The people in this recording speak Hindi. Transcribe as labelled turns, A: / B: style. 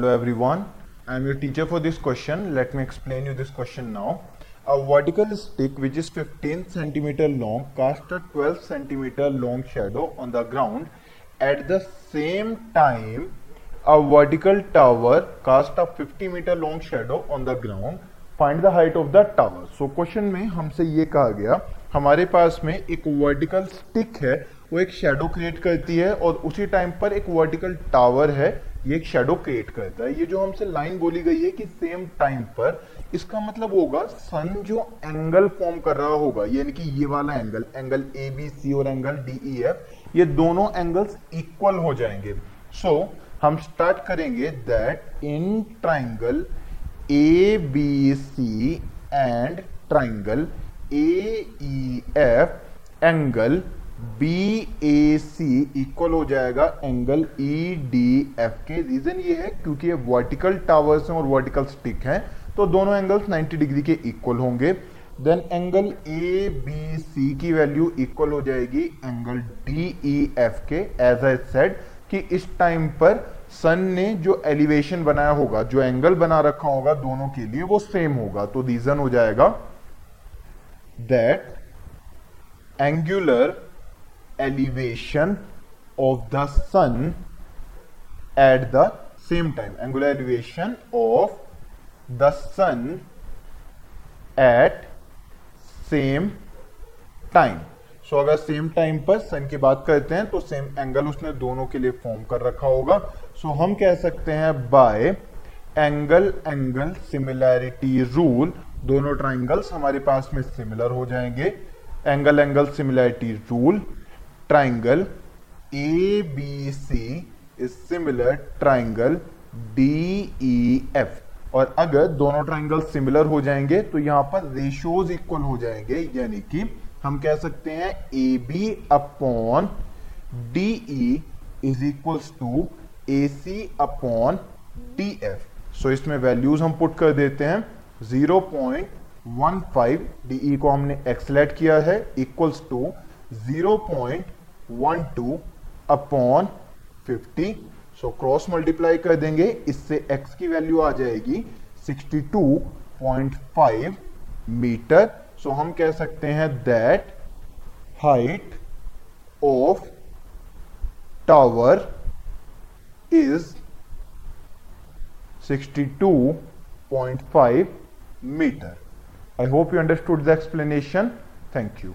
A: Hello everyone, I am your teacher for this question. Let me explain you this question now. A vertical stick which is 15 centimeter long cast a 12 centimeter long shadow on the ground. At the same time, a vertical tower cast a 50 meter long shadow on the ground. Find the height of the tower. So question में हमसे ये कहा गया हमारे पास में एक वर्टिकल स्टिक है वो एक शेडो क्रिएट करती है और उसी टाइम पर एक वर्टिकल टावर है ये एक शेडो क्रिएट करता है। ये जो हमसे लाइन बोली गई है कि सेम टाइम पर इसका मतलब होगा सन जो एंगल फॉर्म कर रहा होगा यानी कि ये वाला angle angle A B C और एंगल डी ई एफ़ ये दोनों एंगल्स इक्वल हो जाएँगे। सो so, हम स्टार्ट करेंगे that in triangle A B C and triangle A E F angle B A C equal हो जाएगा एंगल ई डी एफ़ के। रीजन ये है क्योंकि ये वर्टिकल टावर्स हैं और वर्टिकल स्टिक हैं तो दोनों एंगल्स 90 डिग्री के इक्वल होंगे। Then angle A B C की वैल्यू इक्वल हो जाएगी एंगल डी ई एफ़ के। एज आई सेड कि इस टाइम पर सन ने जो एलिवेशन बनाया होगा, जो एंगल बना रखा होगा दोनों के लिए, वो सेम होगा। तो रीजन हो जाएगा that angular elevation of the sun at the same time. Angular elevation of the sun at same time so अगर सेम टाइम पर सन की बात करते हैं तो सेम एंगल उसने दोनों के लिए फॉर्म कर रखा होगा। सो so, हम कह सकते हैं by angle angle similarity rule दोनों ट्राइंगल्स हमारे पास में सिमिलर हो जाएँगे। Angle angle similarity rule triangle ABC is similar triangle DEF और अगर दोनों ट्राइंगल सिमिलर हो जाएँगे तो यहाँ पर रेशियोज इक्वल हो जाएँगे, यानी कि हम कह सकते हैं A B upon D E is equals to A C upon D F so इसमें वैल्यूज़ हम पुट कर देते हैं। 0.15 डी ई को हमने एक्सलेट किया है equals to 0.15 one two upon fifty. So cross multiply कर देंगे, इससे x की वैल्यू आ जाएगी 62.5 मीटर सो हम कह सकते हैं that height of tower is 62.5 meter I hope you understood the explanation thank you